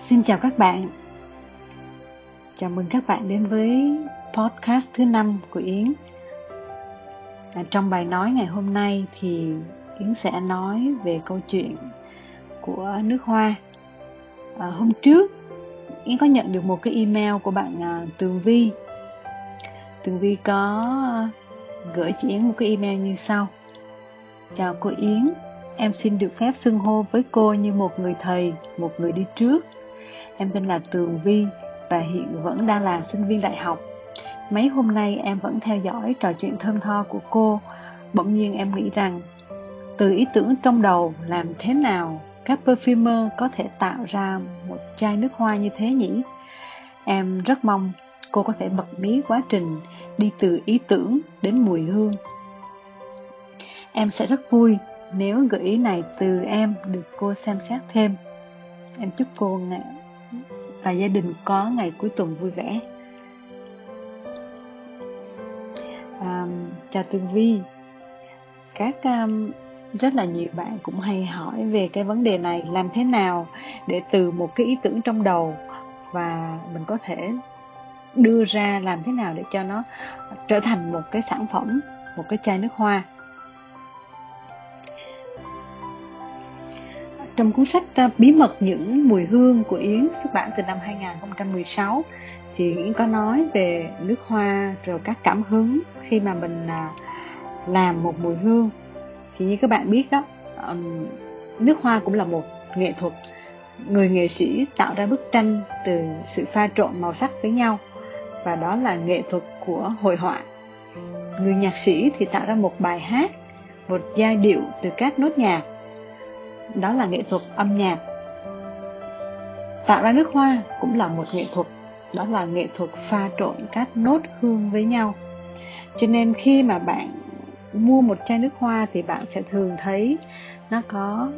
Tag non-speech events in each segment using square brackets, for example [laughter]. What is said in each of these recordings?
Xin chào các bạn. Chào mừng các bạn đến với podcast thứ năm của Yến. À, trong bài nói ngày hôm nay thì Yến sẽ nói về câu chuyện của nước hoa. À, hôm trước Yến có nhận được một cái email của bạn à, Tường Vi. Tường Vi có gửi chị Yến một cái email như sau. Chào cô Yến, em xin được phép xưng hô với cô như một người thầy, một người đi trước Em tên là Tường Vi và hiện vẫn đang là sinh viên đại học. Mấy hôm nay em vẫn theo dõi trò chuyện thơm tho của cô. Bỗng nhiên em nghĩ rằng, từ ý tưởng trong đầu làm thế nào các perfumer có thể tạo ra một chai nước hoa như thế nhỉ? Em rất mong cô có thể bật mí quá trình đi từ ý tưởng đến mùi hương. Em sẽ rất vui nếu gợi ý này từ em được cô xem xét thêm. Em chúc cô ngày và gia đình có ngày cuối tuần vui vẻ. À, chào tường vi. Các um, rất là nhiều bạn cũng hay hỏi về cái vấn đề này làm thế nào để từ một cái ý tưởng trong đầu và mình có thể đưa ra làm thế nào để cho nó trở thành một cái sản phẩm một cái chai nước hoa. Trong cuốn sách à, Bí mật những mùi hương của Yến xuất bản từ năm 2016 thì Yến có nói về nước hoa rồi các cảm hứng khi mà mình à, làm một mùi hương. Thì như các bạn biết đó, nước hoa cũng là một nghệ thuật. Người nghệ sĩ tạo ra bức tranh từ sự pha trộn màu sắc với nhau và đó là nghệ thuật của hội họa. Người nhạc sĩ thì tạo ra một bài hát, một giai điệu từ các nốt nhạc đó là nghệ thuật âm nhạc. Tạo ra nước hoa cũng là một nghệ thuật. Đó là nghệ thuật pha trộn các nốt hương với nhau. Cho nên khi mà bạn mua một chai nước hoa thì bạn sẽ thường thấy nó có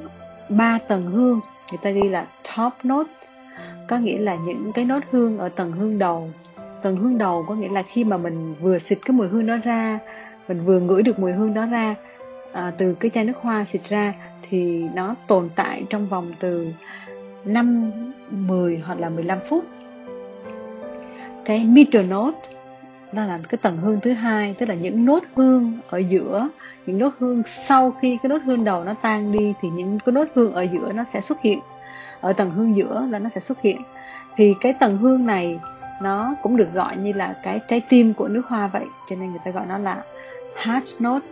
ba tầng hương. Người ta ghi là top note có nghĩa là những cái nốt hương ở tầng hương đầu. Tầng hương đầu có nghĩa là khi mà mình vừa xịt cái mùi hương đó ra mình vừa ngửi được mùi hương đó ra à, từ cái chai nước hoa xịt ra thì nó tồn tại trong vòng từ 5, 10 hoặc là 15 phút. Cái middle note đó là cái tầng hương thứ hai, tức là những nốt hương ở giữa, những nốt hương sau khi cái nốt hương đầu nó tan đi thì những cái nốt hương ở giữa nó sẽ xuất hiện. Ở tầng hương giữa là nó sẽ xuất hiện. Thì cái tầng hương này nó cũng được gọi như là cái trái tim của nước hoa vậy, cho nên người ta gọi nó là heart note,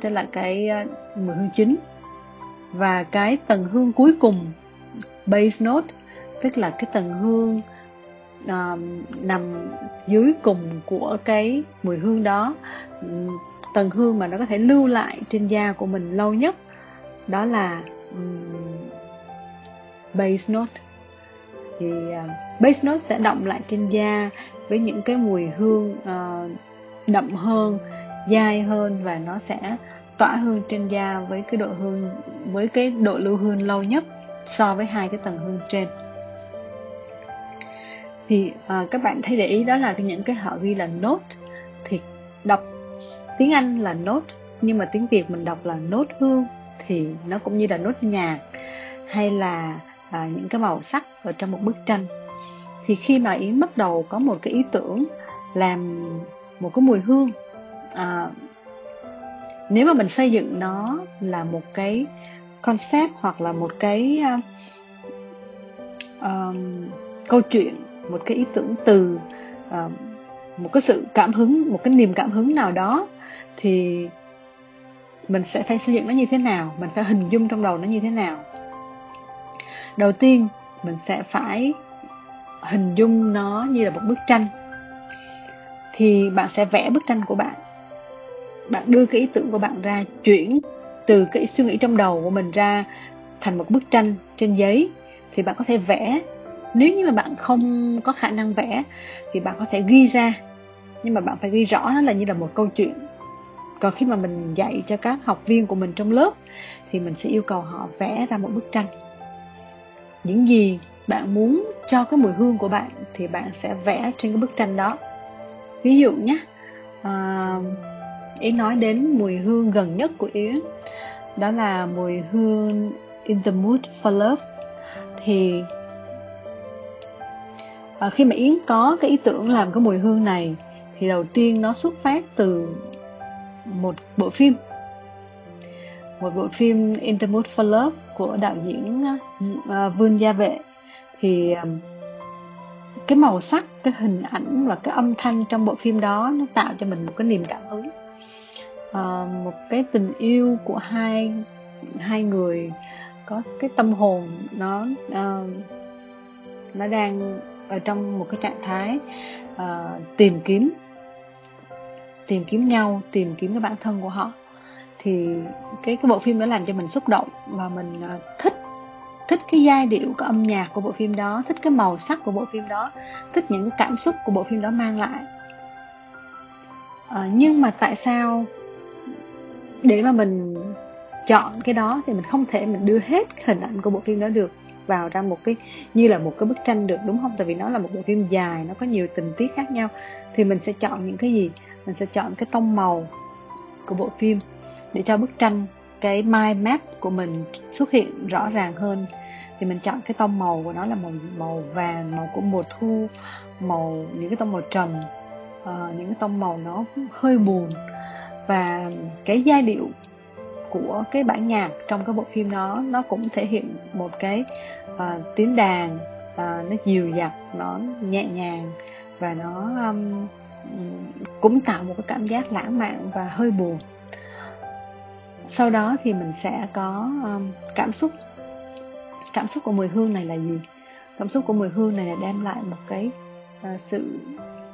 tức là cái ờ, mùi hương chính và cái tầng hương cuối cùng base note tức là cái tầng hương uh, nằm dưới cùng của cái mùi hương đó. Tầng hương mà nó có thể lưu lại trên da của mình lâu nhất đó là um, base note. Thì uh, base note sẽ động lại trên da với những cái mùi hương uh, đậm hơn dai hơn và nó sẽ tỏa hương trên da với cái độ hương với cái độ lưu hương lâu nhất so với hai cái tầng hương trên. Thì à, các bạn thấy để ý đó là những cái họ ghi là note thì đọc tiếng Anh là note nhưng mà tiếng Việt mình đọc là nốt hương thì nó cũng như là nốt nhạc hay là à, những cái màu sắc ở trong một bức tranh. Thì khi mà yến bắt đầu có một cái ý tưởng làm một cái mùi hương à, nếu mà mình xây dựng nó là một cái concept hoặc là một cái uh, um, câu chuyện một cái ý tưởng từ uh, một cái sự cảm hứng một cái niềm cảm hứng nào đó thì mình sẽ phải xây dựng nó như thế nào mình phải hình dung trong đầu nó như thế nào. Đầu tiên mình sẽ phải hình dung nó như là một bức tranh. Thì bạn sẽ vẽ bức tranh của bạn bạn đưa cái ý tưởng của bạn ra chuyển từ cái suy nghĩ trong đầu của mình ra thành một bức tranh trên giấy thì bạn có thể vẽ. Nếu như mà bạn không có khả năng vẽ thì bạn có thể ghi ra. Nhưng mà bạn phải ghi rõ nó là như là một câu chuyện. Còn khi mà mình dạy cho các học viên của mình trong lớp thì mình sẽ yêu cầu họ vẽ ra một bức tranh. Những gì bạn muốn cho cái mùi hương của bạn thì bạn sẽ vẽ trên cái bức tranh đó. Ví dụ nhé à, Yến nói đến mùi hương gần nhất của Yến Đó là mùi hương In the Mood for Love. Thì à, khi mà yến có cái ý tưởng làm cái mùi hương này thì đầu tiên nó xuất phát từ một bộ phim. Một bộ phim In the Mood for Love của đạo diễn uh, Vương Gia Vệ. Thì um, cái màu sắc cái hình ảnh và cái âm thanh trong bộ phim đó nó tạo cho mình một cái niềm cảm hứng uh, một cái tình yêu của hai hai người có cái tâm hồn nó uh, nó đang ở trong một cái trạng thái uh, tìm kiếm tìm kiếm nhau tìm kiếm cái bản thân của họ. Thì cái cái bộ phim đó làm cho mình xúc động và mình uh, thích thích cái giai điệu cái âm nhạc của bộ phim đó thích cái màu sắc của bộ phim đó thích những cảm xúc của bộ phim đó mang lại. À, nhưng mà tại sao để mà mình chọn cái đó thì mình không thể mình đưa hết hình ảnh của bộ phim đó được vào ra một cái như là một cái bức tranh được đúng không? Tại vì nó là một bộ phim dài nó có nhiều tình tiết khác nhau. Thì mình sẽ chọn những cái gì? Mình sẽ chọn cái tông màu của bộ phim để cho bức tranh cái mind map của mình xuất hiện rõ ràng hơn. Thì mình chọn cái tông màu của nó là màu màu vàng màu của mùa thu màu những cái tông màu trầm. Uh, những cái tông màu nó hơi buồn và cái giai điệu của cái bản nhạc trong cái bộ phim đó nó cũng thể hiện một cái uh, tiếng đàn uh, nó dịu dặt nó nhẹ nhàng và nó um, cũng tạo một cái cảm giác lãng mạn và hơi buồn. Sau đó thì mình sẽ có um, cảm xúc. Cảm xúc của mùi hương này là gì? Cảm xúc của mùi hương này là đem lại một cái uh, sự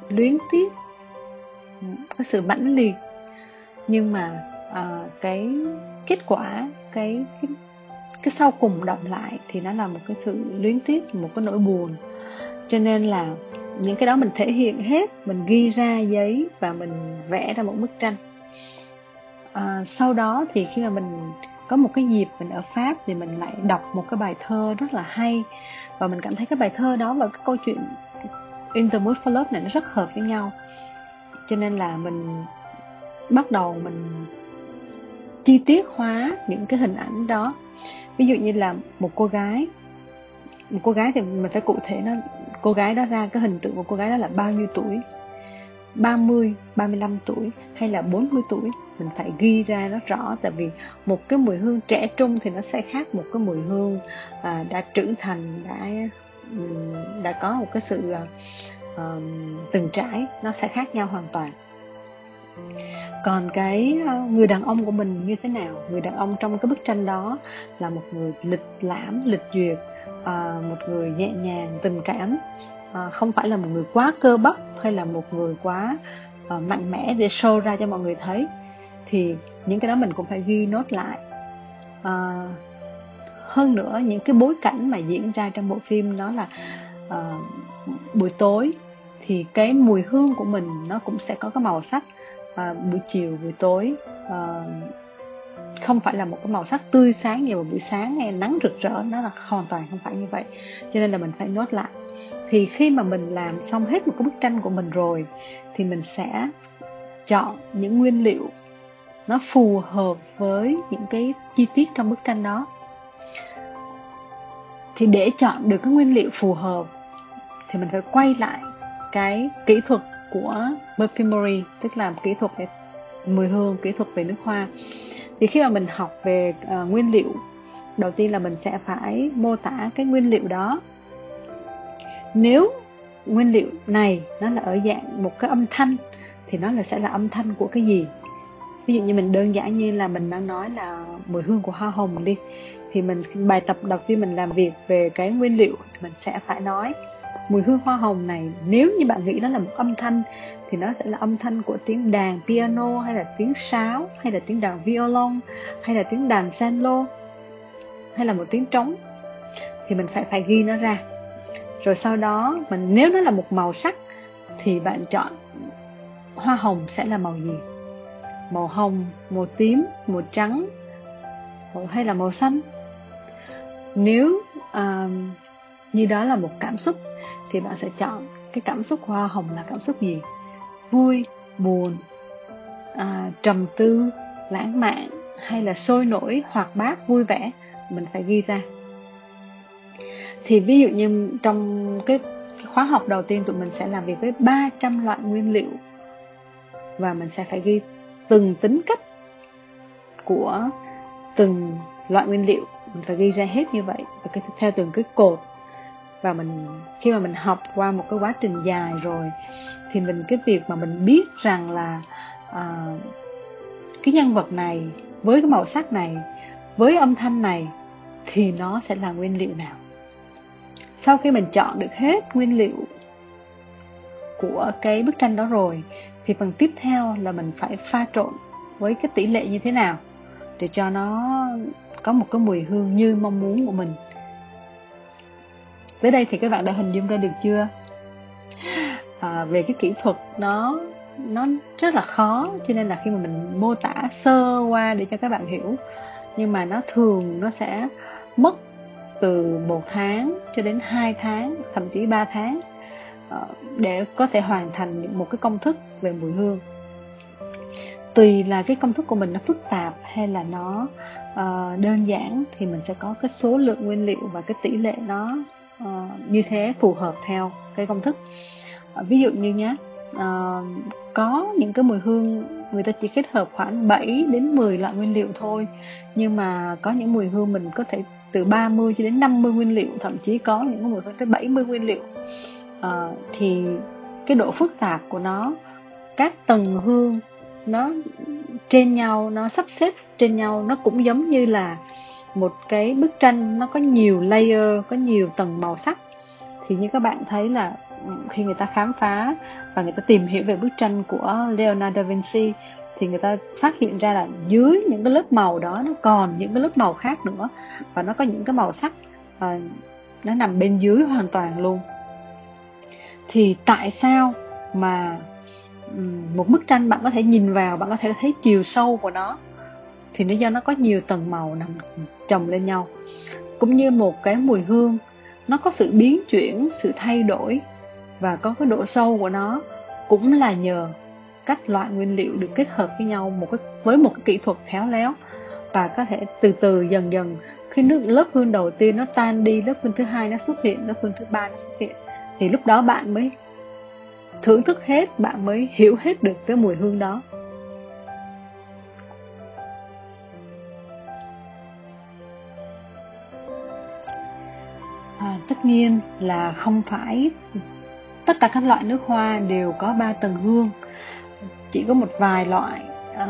luyến tiếc cái sự mãnh liệt nhưng mà uh, cái kết quả cái, cái cái sau cùng động lại thì nó là một cái sự luyến tiếc một cái nỗi buồn. Cho nên là những cái đó mình thể hiện hết mình ghi ra giấy và mình vẽ ra một bức tranh. À, sau đó thì khi mà mình có một cái dịp mình ở pháp thì mình lại đọc một cái bài thơ rất là hay. Và mình cảm thấy cái bài thơ đó và cái câu chuyện In the Mood for Love này nó rất hợp với nhau. Cho nên là mình bắt đầu mình chi tiết hóa những cái hình ảnh đó. Ví dụ như là một cô gái một cô gái thì mình phải cụ thể nó cô gái đó ra cái hình tượng của cô gái đó là bao nhiêu tuổi? 30, 35 tuổi hay là 40 tuổi? Mình phải ghi ra nó rõ tại vì một cái mùi hương trẻ trung thì nó sẽ khác một cái mùi hương à, đã trưởng thành đã đã có một cái sự à, từng trải nó sẽ khác nhau hoàn toàn còn cái ờ, người đàn ông của mình như thế nào? Người đàn ông trong cái bức tranh đó là một người lịch lãm lịch duyệt à, một người nhẹ nhàng tình cảm. À, không phải là một người quá cơ bắp hay là một người quá mạnh mẽ để show ra cho mọi người thấy. Thì những cái đó mình cũng phải ghi nốt lại. À, hơn nữa những cái bối cảnh mà diễn ra trong bộ phim đó là buổi tối thì cái mùi hương của mình nó cũng sẽ có cái màu sắc à, buổi chiều buổi tối à, không phải là một cái màu sắc tươi sáng như vào buổi sáng hay nắng rực rỡ nó là hoàn toàn không phải như vậy. Cho nên là mình phải nốt lại. Thì khi mà mình làm xong hết một cái bức tranh của mình rồi thì mình sẽ chọn những nguyên liệu nó phù hợp với những cái chi tiết trong bức tranh đó. Thì để chọn được cái nguyên liệu phù hợp thì mình phải quay lại cái kỹ thuật của perfumery tức là kỹ thuật về mùi hương kỹ thuật về nước hoa. Thì khi mà mình học về uh, nguyên liệu đầu tiên là mình sẽ phải mô tả cái nguyên liệu đó. Nếu nguyên liệu này nó là ở dạng một cái âm thanh thì nó là sẽ là âm thanh của cái gì? Ví dụ như mình đơn giản như là mình đang nói là mùi hương của hoa hồng đi thì mình bài tập đầu tiên mình làm việc về cái nguyên liệu thì mình sẽ phải nói mùi hương hoa hồng này nếu như bạn nghĩ nó là một âm thanh thì nó sẽ là âm thanh của tiếng đàn piano hay là tiếng sáo hay là tiếng đàn violon hay là tiếng đàn cello hay là một tiếng trống. Thì mình phải phải ghi nó ra. Rồi sau đó mình nếu nó là một màu sắc thì bạn chọn hoa hồng sẽ là màu gì? Màu hồng màu tím màu trắng hay là màu xanh? Nếu uh, như đó là một cảm xúc thì bạn sẽ chọn cái cảm xúc hoa hồng là cảm xúc gì? Vui buồn à, trầm tư lãng mạn hay là sôi nổi hoạt bát vui vẻ? Mình phải ghi ra. Thì ví dụ như trong cái cái khóa học đầu tiên tụi mình sẽ làm việc với 300 loại nguyên liệu và mình sẽ phải ghi từng tính cách của từng loại nguyên liệu. Mình phải ghi ra hết như vậy. Và cái theo từng cái cột và mình khi mà mình học qua một cái quá trình dài rồi thì mình cái việc mà mình biết rằng là à, cái nhân vật này với cái màu sắc này với âm thanh này thì nó sẽ là nguyên liệu nào? Sau khi mình chọn được hết nguyên liệu của cái bức tranh đó rồi thì phần tiếp theo là mình phải pha trộn với cái tỷ lệ như thế nào để cho nó có một cái mùi hương như mong muốn của mình tới đây thì các bạn đã hình dung ra được chưa? À, về cái kỹ thuật nó nó rất là khó cho nên là khi mà mình mô tả sơ qua để cho các bạn hiểu. Nhưng mà nó thường nó sẽ mất từ một tháng cho đến 2 tháng thậm chí 3 tháng ờ, để có thể hoàn thành một cái công thức về mùi hương. Tùy là cái công thức của mình nó phức tạp hay là nó uh, đơn giản thì mình sẽ có cái số lượng nguyên liệu và cái tỷ lệ nó uh, như thế phù hợp theo cái công thức. Uh, ví dụ như nhé uh, ờ, có những cái mùi hương người ta chỉ kết hợp khoảng 7 đến 10 loại nguyên liệu thôi nhưng mà có những mùi hương mình có thể từ 30 cho đến 50 nguyên liệu thậm chí có những mùi hương tới 70 nguyên liệu. Uh, thì cái độ phức tạp của nó các tầng hương nó trên nhau nó sắp xếp trên nhau nó cũng giống như là một cái bức tranh nó có nhiều layer có nhiều tầng màu sắc. Thì như các bạn thấy là ừ, khi người ta khám phá và người ta tìm hiểu về bức tranh của Leonardo da Vinci thì người ta phát hiện ra là dưới những cái lớp màu đó nó còn những cái lớp màu khác nữa. Và nó có những cái màu sắc uh, nó nằm bên dưới hoàn toàn luôn. Thì tại sao mà ừ, một bức tranh bạn có thể nhìn vào bạn có thể thấy chiều sâu của nó? Thì nó do nó có nhiều tầng màu nằm chồng lên nhau, cũng như một cái mùi hương. Nó có sự biến chuyển, sự thay đổi, và có cái độ sâu của nó. Cũng là nhờ các loại nguyên liệu được kết hợp với nhau một cái, với một cái kỹ thuật khéo léo. Và có thể từ từ, dần dần, khi nước, lớp hương đầu tiên nó tan đi, lớp hương thứ hai nó xuất hiện, lớp hương thứ ba nó xuất hiện, thì lúc đó bạn mới thưởng thức hết, bạn mới hiểu hết được cái mùi hương đó. Tất nhiên là không phải tất cả các loại nước hoa đều có ba tầng hương. Chỉ có một vài loại à,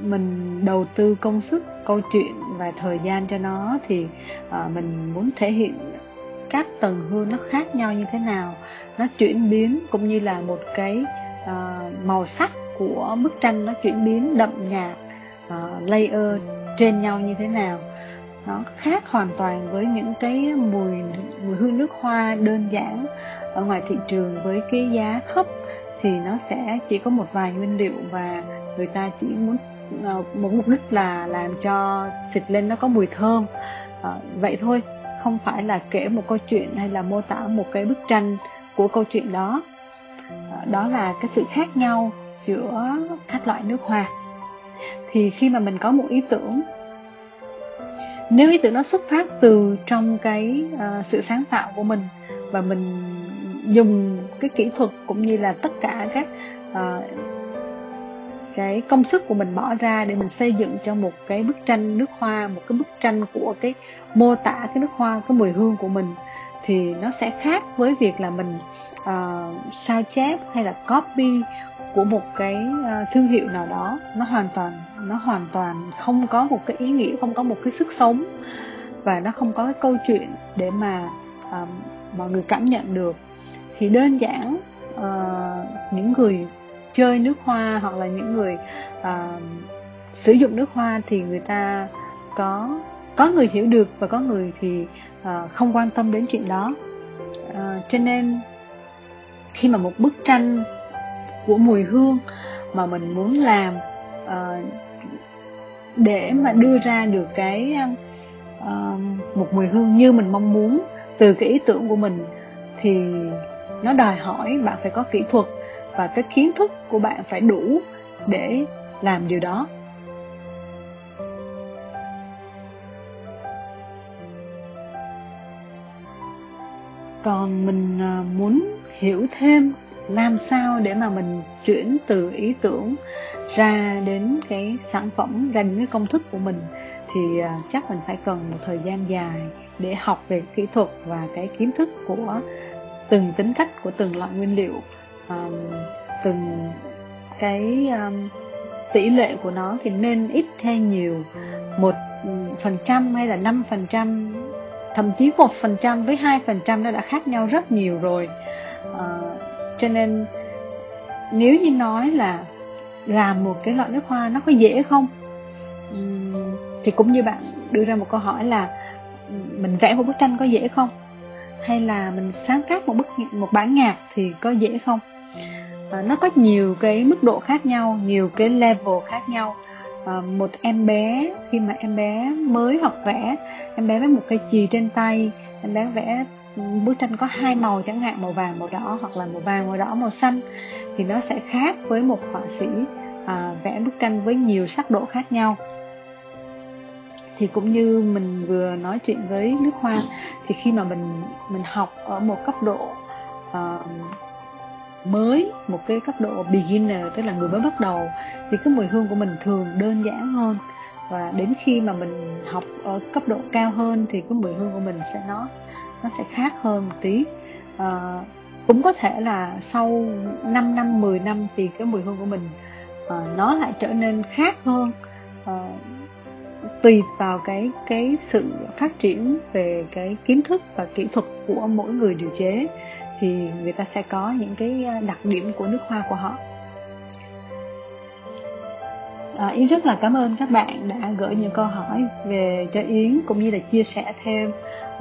mình đầu tư công sức câu chuyện và thời gian cho nó thì à, mình muốn thể hiện các tầng hương nó khác nhau như thế nào. Nó chuyển biến cũng như là một cái à, màu sắc của bức tranh nó chuyển biến đậm nhạt à, layer trên nhau như thế nào nó khác hoàn toàn với những cái mùi mùi hương nước hoa đơn giản ở ngoài thị trường với cái giá thấp thì nó sẽ chỉ có một vài nguyên liệu và người ta chỉ muốn ờ, một mục đích là làm cho xịt lên nó có mùi thơm. À, vậy thôi không phải là kể một câu chuyện hay là mô tả một cái bức tranh của câu chuyện đó. À, đó là cái sự khác nhau giữa các loại nước hoa. Thì khi mà mình có một ý tưởng nếu ý tưởng nó xuất phát từ trong cái uh, sự sáng tạo của mình và mình dùng cái kỹ thuật cũng như là tất cả các uh, cái công sức của mình bỏ ra để mình xây dựng cho một cái bức tranh nước hoa một cái bức tranh của cái mô tả cái nước hoa cái mùi hương của mình thì nó sẽ khác với việc là mình uh, sao chép hay là copy của một cái à, thương hiệu nào đó nó hoàn toàn nó hoàn toàn không có một cái ý nghĩa không có một cái sức sống. Và nó không có cái câu chuyện để mà uh, mọi người cảm nhận được. Thì đơn giản uh, những người chơi nước hoa hoặc là những người uh, sử dụng nước hoa thì người ta có có người hiểu được và có người thì uh, không quan tâm đến chuyện đó. Uh, cho nên khi mà một bức tranh của mùi hương mà mình muốn làm uh, để mà đưa ra được cái uh, một mùi hương như mình mong muốn. Từ cái ý tưởng của mình thì nó đòi hỏi bạn phải có kỹ thuật và cái kiến thức của bạn phải đủ để làm điều đó. Còn mình ờ, muốn hiểu thêm làm sao để mà mình chuyển từ ý tưởng ra đến cái sản phẩm ra những cái công thức của mình? Thì à, chắc mình phải cần một thời gian dài để học về kỹ thuật và cái kiến thức của từng tính cách của từng loại nguyên liệu um, từng cái um, tỷ lệ của nó. Thì nên ít hay nhiều? Một phần trăm hay là năm phần trăm? Thậm chí một phần trăm với hai phần trăm nó đã khác nhau rất nhiều rồi. À, cho nên nếu như nói là làm một cái loại nước hoa nó có dễ không? Uhm, thì cũng như bạn đưa ra một câu hỏi là mình vẽ một bức tranh có dễ không? Hay là mình sáng tác một bức một bản nhạc thì có dễ không? À, nó có nhiều cái mức độ khác nhau nhiều cái level khác nhau. À, một em bé khi mà em bé mới học vẽ em bé với một cây chì trên tay em bé vẽ bức tranh có hai màu chẳng hạn màu vàng màu đỏ hoặc là màu vàng màu đỏ màu xanh thì nó sẽ khác với một họa sĩ à, vẽ bức tranh với nhiều sắc độ khác nhau. Thì cũng như mình vừa nói chuyện với nước hoa thì khi mà mình mình học ở một cấp độ uh, mới một cái cấp độ beginner tức là người mới bắt đầu thì cái mùi hương của mình thường đơn giản hơn. Và đến khi mà mình học ở cấp độ cao hơn thì cái mùi hương của mình sẽ nó nó sẽ khác hơn một tí. À, cũng có thể là sau 5 năm 10 năm thì cái mùi hương của mình à, nó lại trở nên khác hơn. À, tùy vào cái cái sự phát triển về cái kiến thức và kỹ thuật của mỗi người điều chế thì người ta sẽ có những cái đặc điểm của nước hoa của họ. Ờ, à, Yến rất là cảm ơn các bạn đã gửi những câu hỏi về cho Yến cũng như là chia sẻ thêm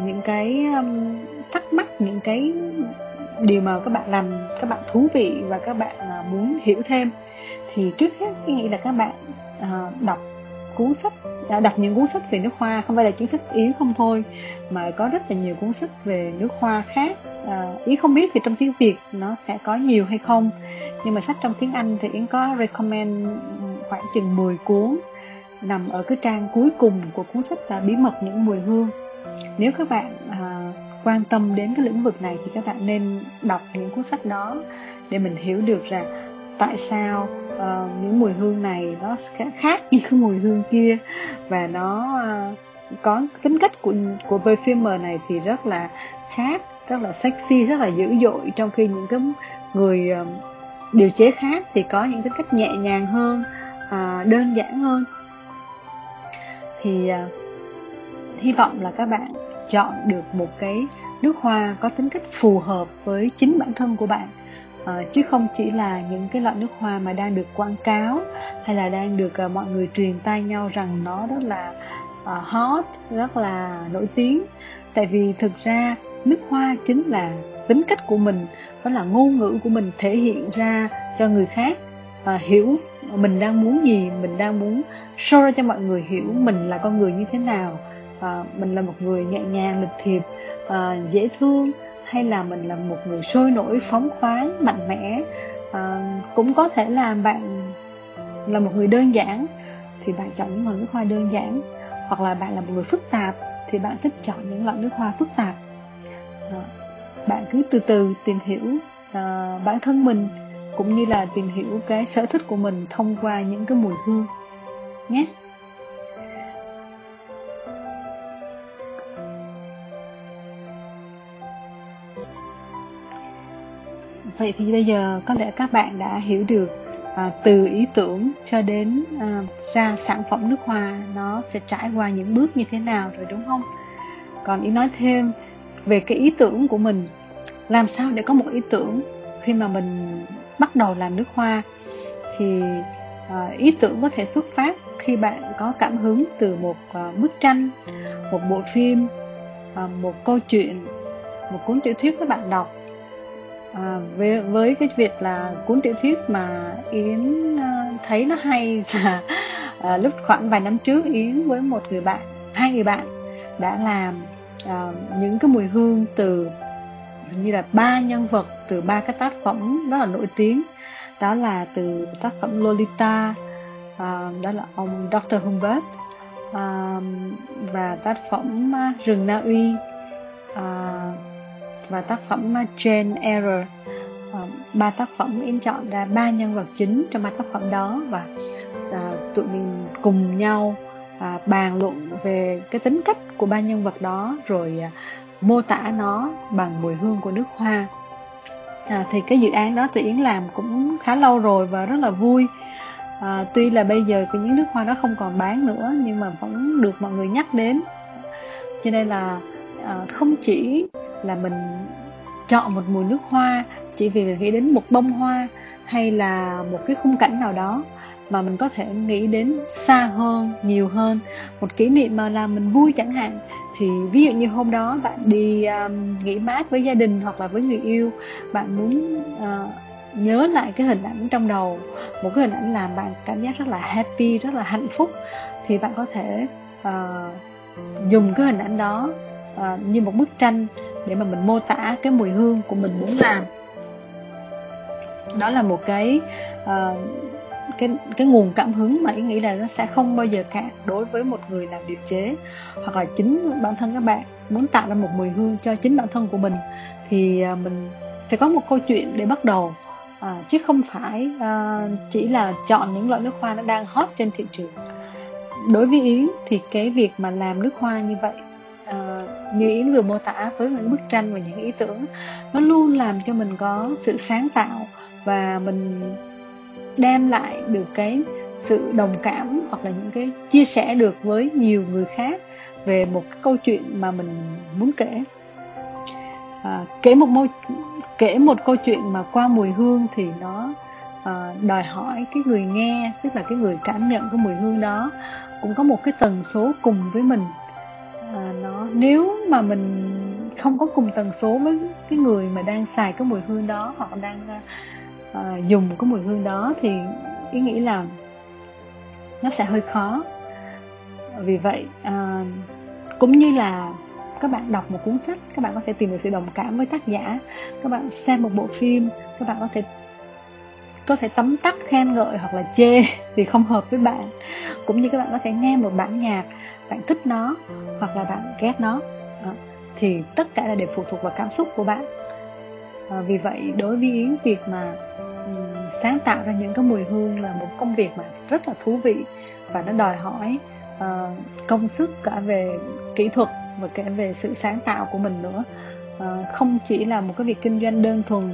những cái um, thắc mắc những cái điều mà các bạn làm các bạn thú vị và các bạn uh, muốn hiểu thêm. Thì trước hết tôi nghĩ là các bạn uh, đọc cuốn sách đã đọc những cuốn sách về nước hoa không phải là cuốn sách yến không thôi mà có rất là nhiều cuốn sách về nước hoa khác. À, yến không biết thì trong tiếng việt nó sẽ có nhiều hay không nhưng mà sách trong tiếng anh thì yến có recommend khoảng chừng 10 cuốn nằm ở cái trang cuối cùng của cuốn sách là bí mật những mùi hương. Nếu các bạn à, quan tâm đến cái lĩnh vực này thì các bạn nên đọc những cuốn sách đó để mình hiểu được rằng tại sao uh, những mùi hương này nó khác những cái mùi hương kia và nó uh, có tính cách của của perfumer này thì rất là khác rất là sexy rất là dữ dội. Trong khi những cái người uh, điều chế khác thì có những tính cách nhẹ nhàng hơn à, đơn giản hơn. Thì à, hy vọng là các bạn chọn được một cái nước hoa có tính cách phù hợp với chính bản thân của bạn à, chứ không chỉ là những cái loại nước hoa mà đang được quảng cáo hay là đang được à, mọi người truyền tai nhau rằng nó rất là à, hot rất là nổi tiếng. Tại vì thực ra nước hoa chính là tính cách của mình đó là ngôn ngữ của mình thể hiện ra cho người khác à, hiểu mình đang muốn gì? Mình đang muốn show ra cho mọi người hiểu mình là con người như thế nào. À, mình là một người nhẹ nhàng lịch thiệp à, dễ thương hay là mình là một người sôi nổi phóng khoáng mạnh mẽ. À, cũng có thể là bạn là một người đơn giản thì bạn chọn những loại nước hoa đơn giản hoặc là bạn là một người phức tạp thì bạn thích chọn những loại nước hoa phức tạp. À, bạn cứ từ từ tìm hiểu à, bản thân mình cũng như là tìm hiểu cái sở thích của mình thông qua những cái mùi hương nhé. Vậy thì bây giờ có lẽ các bạn đã hiểu được à, từ ý tưởng cho đến à, ra sản phẩm nước hoa nó sẽ trải qua những bước như thế nào rồi đúng không? Còn ý nói thêm về cái ý tưởng của mình làm sao để có một ý tưởng khi mà mình bắt đầu làm nước hoa thì uh, ý tưởng có thể xuất phát khi bạn có cảm hứng từ một uh, bức tranh một bộ phim uh, một câu chuyện một cuốn tiểu thuyết các bạn đọc. À, với, với cái việc là cuốn tiểu thuyết mà yến uh, thấy nó hay [laughs] là uh, lúc khoảng vài năm trước yến với một người bạn hai người bạn đã làm uh, những cái mùi hương từ như là ba nhân vật từ ba cái tác phẩm rất là nổi tiếng đó là từ tác phẩm Lolita à, đó là ông Dr. Humbert à, và tác phẩm Rừng Na Uy à, và tác phẩm Jane Eyre à, ba tác phẩm Yến chọn ra ba nhân vật chính trong ba tác phẩm đó và à, tụi mình cùng nhau à, bàn luận về cái tính cách của ba nhân vật đó rồi à, mô tả nó bằng mùi hương của nước hoa à, thì cái dự án đó tụi Yến làm cũng khá lâu rồi và rất là vui. À, tuy là bây giờ cái những nước hoa đó không còn bán nữa nhưng mà vẫn được mọi người nhắc đến. Cho nên là à, không chỉ là mình chọn một mùi nước hoa chỉ vì mình nghĩ đến một bông hoa hay là một cái khung cảnh nào đó mà mình có thể nghĩ đến xa hơn nhiều hơn. Một kỷ niệm mà làm mình vui chẳng hạn. Thì ví dụ như hôm đó bạn đi um, nghỉ mát với gia đình hoặc là với người yêu bạn muốn uh, nhớ lại cái hình ảnh trong đầu. Một cái hình ảnh làm bạn cảm giác rất là happy rất là hạnh phúc. Thì bạn có thể uh, dùng cái hình ảnh đó uh, như một bức tranh để mà mình mô tả cái mùi hương của mình muốn làm. Đó là một cái uh, cái cái nguồn cảm hứng mà ý nghĩ là nó sẽ không bao giờ cạn đối với một người làm điều chế hoặc là chính bản thân các bạn. Muốn tạo ra một mùi hương cho chính bản thân của mình thì à, mình sẽ có một câu chuyện để bắt đầu. À, chứ không phải à, chỉ là chọn những loại nước hoa nó đang hot trên thị trường. Đối với yến thì cái việc mà làm nước hoa như vậy à, như yến vừa mô tả với những bức tranh và những ý tưởng nó luôn làm cho mình có sự sáng tạo và mình đem lại được cái sự đồng cảm hoặc là những cái chia sẻ được với nhiều người khác về một cái câu chuyện mà mình muốn kể. À, kể một môi kể một câu chuyện mà qua mùi hương thì nó à, đòi hỏi cái người nghe tức là cái người cảm nhận cái mùi hương đó cũng có một cái tần số cùng với mình. À, nó nếu mà mình không có cùng tần số với cái người mà đang xài cái mùi hương đó hoặc đang à, à, dùng cái mùi hương đó thì ý nghĩ là nó sẽ hơi khó. Vì vậy à, cũng như là các bạn đọc một cuốn sách các bạn có thể tìm được sự đồng cảm với tác giả. Các bạn xem một bộ phim các bạn có thể có thể tấm tắc khen ngợi hoặc là chê [laughs] vì không hợp với bạn. Cũng như các bạn có thể nghe một bản nhạc bạn thích nó hoặc là bạn ghét nó. Đó. thì tất cả là đều phụ thuộc vào cảm xúc của bạn à, vì vậy đối với yến việc mà um, sáng tạo ra những cái mùi hương là một công việc mà rất là thú vị và nó đòi hỏi uh, công sức cả về kỹ thuật và cả về sự sáng tạo của mình nữa. Uh, không chỉ là một cái việc kinh doanh đơn thuần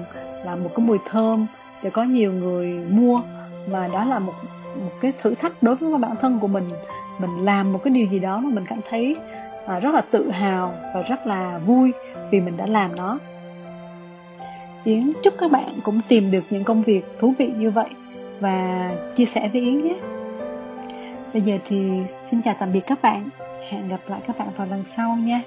là một cái mùi thơm để có nhiều người mua mà đó là một một cái thử thách đối với bản thân của mình. Mình làm một cái điều gì đó mà mình cảm thấy uh, rất là tự hào và rất là vui vì mình đã làm nó. Yến, chúc các bạn cũng tìm được những công việc thú vị như vậy và chia sẻ với Yến nhé. Bây giờ thì xin chào tạm biệt các bạn. Hẹn gặp lại các bạn vào lần sau nha.